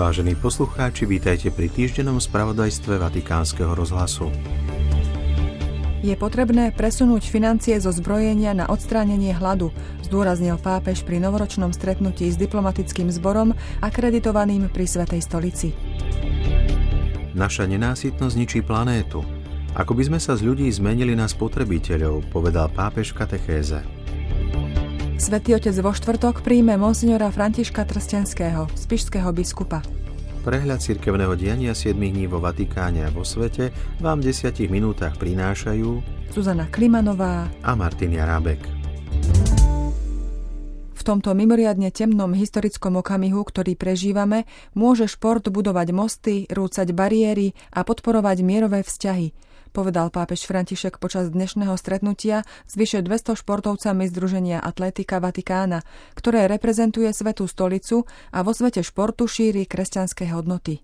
Vážení poslucháči, vítajte pri týždennom spravodajstve Vatikánskeho rozhlasu. Je potrebné presunúť financie zo zbrojenia na odstránenie hladu, zdôraznil pápež pri novoročnom stretnutí s diplomatickým zborom akreditovaným pri Svetej stolici. Naša nenásytnosť ničí planétu. Ako by sme sa z ľudí zmenili na spotrebiteľov, povedal pápež v katechéze. Svetý otec vo štvrtok príjme monsignora Františka Trstenského, spišského biskupa. Prehľad cirkevného diania 7 dní vo Vatikáne a vo svete vám v 10 minútach prinášajú Zuzana Klimanová a Martin Jarábek. V tomto mimoriadne temnom historickom okamihu, ktorý prežívame, môže šport budovať mosty, rúcať bariéry a podporovať mierové vzťahy – povedal pápež František počas dnešného stretnutia s vyše 200 športovcami Združenia Atletika Vatikána, ktoré reprezentuje Svetú stolicu a vo svete športu šíri kresťanské hodnoty.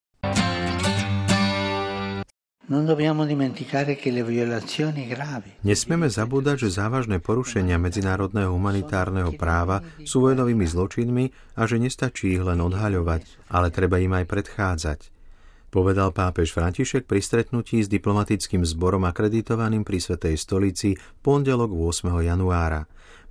Nesmieme zabúdať, že závažné porušenia medzinárodného humanitárneho práva sú vojnovými zločinmi a že nestačí ich len odhaľovať, ale treba im aj predchádzať povedal pápež František pri stretnutí s diplomatickým zborom akreditovaným pri Svetej stolici pondelok 8. januára.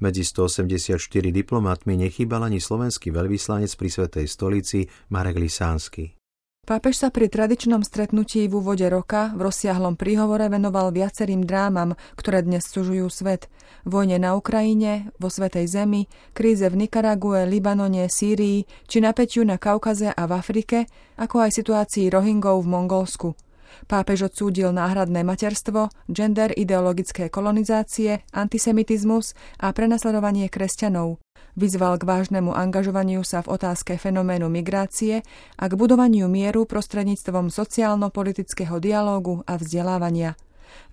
Medzi 184 diplomatmi nechýbal ani slovenský veľvyslanec pri Svetej stolici Marek Lisánsky. Pápež sa pri tradičnom stretnutí v úvode roka v rozsiahlom príhovore venoval viacerým drámam, ktoré dnes sužujú svet. Vojne na Ukrajine, vo Svetej Zemi, kríze v Nikarague, Libanone, Sýrii, či napätiu na Kaukaze a v Afrike, ako aj situácii Rohingov v Mongolsku. Pápež odsúdil náhradné materstvo, gender ideologické kolonizácie, antisemitizmus a prenasledovanie kresťanov. Vyzval k vážnemu angažovaniu sa v otázke fenoménu migrácie a k budovaniu mieru prostredníctvom sociálno-politického dialógu a vzdelávania.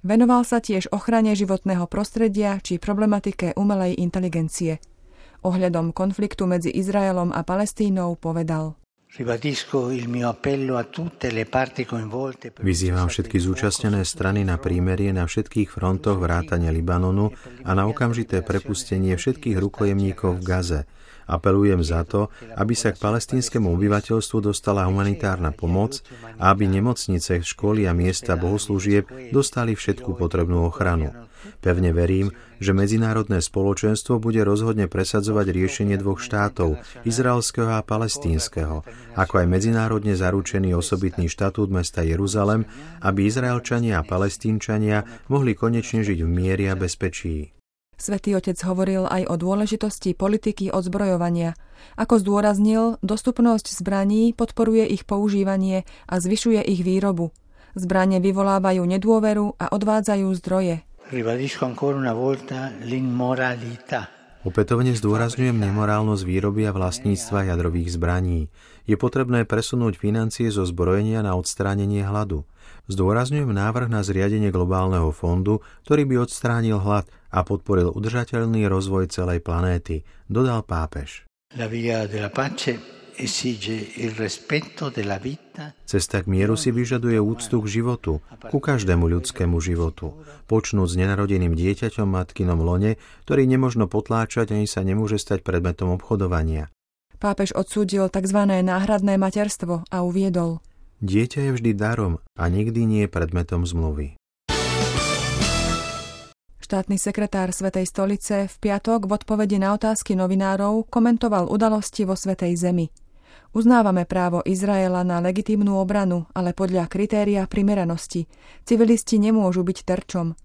Venoval sa tiež ochrane životného prostredia či problematike umelej inteligencie. Ohľadom konfliktu medzi Izraelom a Palestínou povedal – Vyzývam všetky zúčastnené strany na prímerie na všetkých frontoch vrátane Libanonu a na okamžité prepustenie všetkých rukojemníkov v Gaze, Apelujem za to, aby sa k palestínskemu obyvateľstvu dostala humanitárna pomoc a aby nemocnice, školy a miesta bohoslúžieb dostali všetku potrebnú ochranu. Pevne verím, že medzinárodné spoločenstvo bude rozhodne presadzovať riešenie dvoch štátov, izraelského a palestínskeho, ako aj medzinárodne zaručený osobitný štatút mesta Jeruzalem, aby Izraelčania a palestínčania mohli konečne žiť v miery a bezpečí. Svetý otec hovoril aj o dôležitosti politiky odzbrojovania. Ako zdôraznil, dostupnosť zbraní podporuje ich používanie a zvyšuje ich výrobu. Zbranie vyvolávajú nedôveru a odvádzajú zdroje. Opätovne zdôrazňujem nemorálnosť výroby a vlastníctva jadrových zbraní. Je potrebné presunúť financie zo zbrojenia na odstránenie hladu. Zdôrazňujem návrh na zriadenie globálneho fondu, ktorý by odstránil hlad a podporil udržateľný rozvoj celej planéty, dodal pápež. Cesta k mieru si vyžaduje úctu k životu, ku každému ľudskému životu. Počnúť s nenarodeným dieťaťom matkinom lone, ktorý nemožno potláčať ani sa nemôže stať predmetom obchodovania. Pápež odsúdil tzv. náhradné materstvo a uviedol – Dieťa je vždy darom a nikdy nie je predmetom zmluvy. Štátny sekretár Svetej stolice v piatok v odpovedi na otázky novinárov komentoval udalosti vo Svetej Zemi. Uznávame právo Izraela na legitímnu obranu, ale podľa kritéria primeranosti. Civilisti nemôžu byť terčom.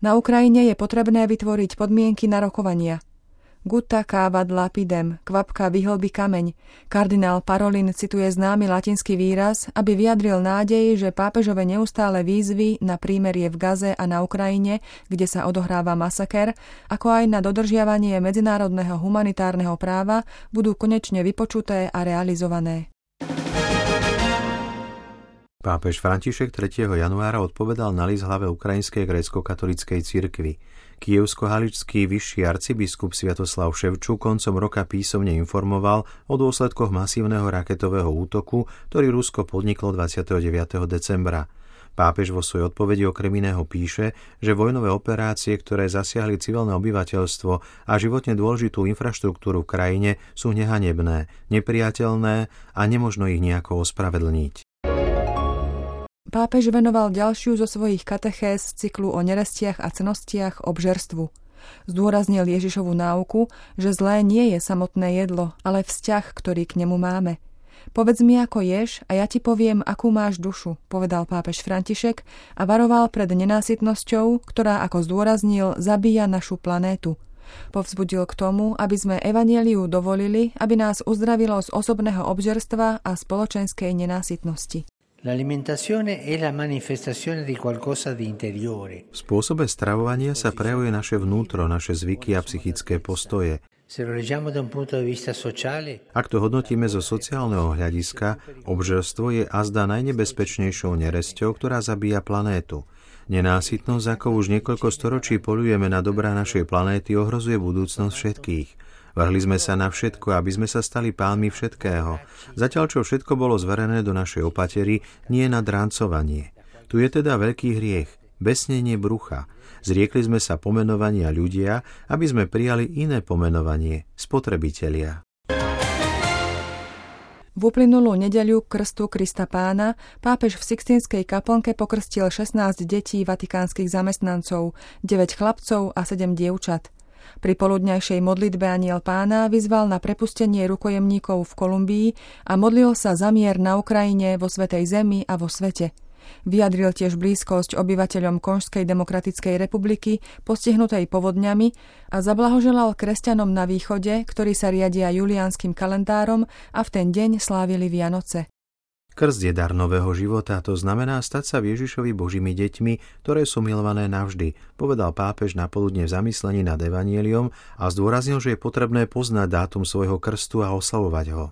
Na Ukrajine je potrebné vytvoriť podmienky na rokovania. Gutta cavat lapidem, kvapka vyhlbí kameň. Kardinál Parolin cituje známy latinský výraz, aby vyjadril nádej, že pápežové neustále výzvy na prímerie v Gaze a na Ukrajine, kde sa odohráva masaker, ako aj na dodržiavanie medzinárodného humanitárneho práva budú konečne vypočuté a realizované. Pápež František 3. januára odpovedal na list hlave Ukrajinskej grécko-katolíckej cirkvi. Kievsko-haličský vyšší arcibiskup Sviatoslav Ševču koncom roka písomne informoval o dôsledkoch masívneho raketového útoku, ktorý Rusko podniklo 29. decembra. Pápež vo svojej odpovedi okrem iného píše, že vojnové operácie, ktoré zasiahli civilné obyvateľstvo a životne dôležitú infraštruktúru v krajine, sú nehanebné, nepriateľné a nemožno ich nejako ospravedlniť. Pápež venoval ďalšiu zo svojich katechés cyklu o nerestiach a cnostiach obžerstvu. Zdôraznil Ježišovu náuku, že zlé nie je samotné jedlo, ale vzťah, ktorý k nemu máme – Povedz mi, ako ješ a ja ti poviem, akú máš dušu, povedal pápež František a varoval pred nenásytnosťou, ktorá, ako zdôraznil, zabíja našu planétu. Povzbudil k tomu, aby sme evanieliu dovolili, aby nás uzdravilo z osobného obžerstva a spoločenskej nenásytnosti. V spôsobe stravovania sa prejavuje naše vnútro, naše zvyky a psychické postoje. Ak to hodnotíme zo sociálneho hľadiska, obžerstvo je azda najnebezpečnejšou neresťou, ktorá zabíja planétu. Nenásytnosť, ako už niekoľko storočí polujeme na dobrá našej planéty, ohrozuje budúcnosť všetkých. Vrhli sme sa na všetko, aby sme sa stali pánmi všetkého. Zatiaľ, čo všetko bolo zverené do našej opatery, nie na dráncovanie. Tu je teda veľký hriech, besnenie brucha – Zriekli sme sa pomenovania ľudia, aby sme prijali iné pomenovanie spotrebitelia. V uplynulú nedeľu krstu Krista pána pápež v Sixtinskej kaplnke pokrstil 16 detí vatikánskych zamestnancov, 9 chlapcov a 7 dievčat. Pri poludňajšej modlitbe aniel pána vyzval na prepustenie rukojemníkov v Kolumbii a modlil sa za mier na Ukrajine, vo Svetej Zemi a vo svete. Vyjadril tiež blízkosť obyvateľom Konžskej demokratickej republiky postihnutej povodňami a zablahoželal kresťanom na východe, ktorí sa riadia juliánskym kalendárom a v ten deň slávili Vianoce. Krst je dar nového života, to znamená stať sa Ježišovi Božími deťmi, ktoré sú milované navždy, povedal pápež na poludne v zamyslení nad Evanieliom a zdôraznil, že je potrebné poznať dátum svojho krstu a oslavovať ho.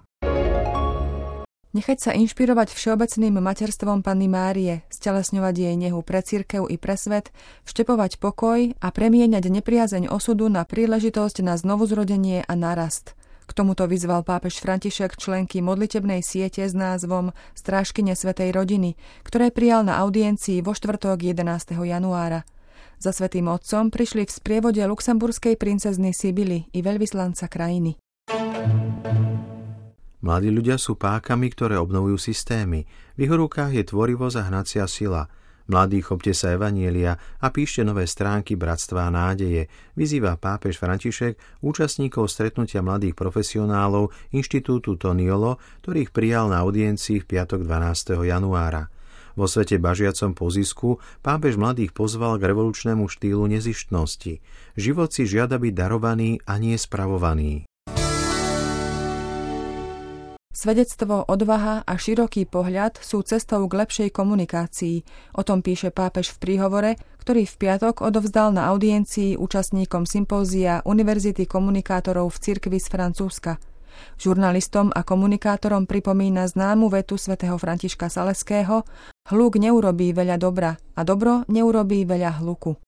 Nechať sa inšpirovať všeobecným materstvom Panny Márie, stelesňovať jej nehu pre církev i pre svet, vštepovať pokoj a premieňať nepriazeň osudu na príležitosť na znovuzrodenie a narast. K tomuto vyzval pápež František členky modlitebnej siete s názvom Strážkyne Svetej rodiny, ktoré prijal na audiencii vo štvrtok 11. januára. Za Svetým Otcom prišli v sprievode luxemburskej princezny Sibily i veľvyslanca krajiny. Mladí ľudia sú pákami, ktoré obnovujú systémy. V ich rukách je tvorivosť a hnacia sila. Mladí, chopte sa Evanielia a píšte nové stránky bratstva a nádeje, vyzýva pápež František účastníkov stretnutia mladých profesionálov Inštitútu Toniolo, ktorých prijal na audiencii v piatok 12. januára. Vo svete bažiacom po zisku pápež mladých pozval k revolučnému štýlu nezištnosti. Život si žiada byť darovaný a nie spravovaný. Svedectvo, odvaha a široký pohľad sú cestou k lepšej komunikácii. O tom píše pápež v príhovore, ktorý v piatok odovzdal na audiencii účastníkom sympózia Univerzity komunikátorov v cirkvi z Francúzska. Žurnalistom a komunikátorom pripomína známu vetu svätého Františka Saleského Hluk neurobí veľa dobra a dobro neurobí veľa hluku.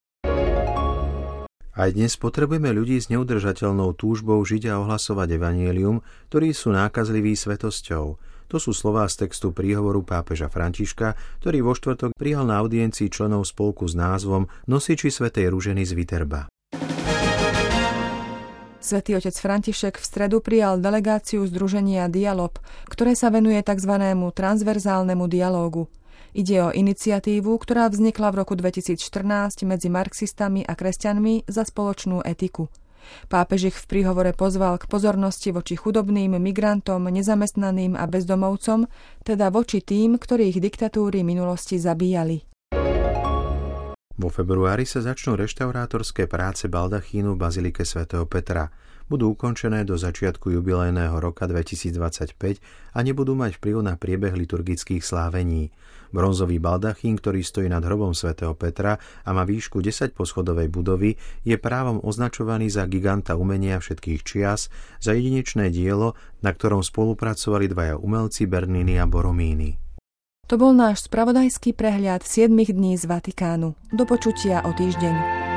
Aj dnes potrebujeme ľudí s neudržateľnou túžbou žiť a ohlasovať evanielium, ktorí sú nákazliví svetosťou. To sú slová z textu príhovoru pápeža Františka, ktorý vo štvrtok prijal na audiencii členov spolku s názvom Nosiči Svetej Ruženy z Viterba. Svetý otec František v stredu prijal delegáciu Združenia Dialog, ktoré sa venuje tzv. transverzálnemu dialógu. Ide o iniciatívu, ktorá vznikla v roku 2014 medzi marxistami a kresťanmi za spoločnú etiku. Pápež ich v príhovore pozval k pozornosti voči chudobným migrantom, nezamestnaným a bezdomovcom, teda voči tým, ktorých diktatúry minulosti zabíjali. Vo februári sa začnú reštaurátorské práce baldachínu v Bazilike svätého Petra – budú ukončené do začiatku jubilejného roka 2025 a nebudú mať vplyv na priebeh liturgických slávení. Bronzový baldachín, ktorý stojí nad hrobom svätého Petra a má výšku 10 poschodovej budovy, je právom označovaný za giganta umenia všetkých čias, za jedinečné dielo, na ktorom spolupracovali dvaja umelci Bernini a Boromíny. To bol náš spravodajský prehľad 7 dní z Vatikánu. Do počutia o týždeň.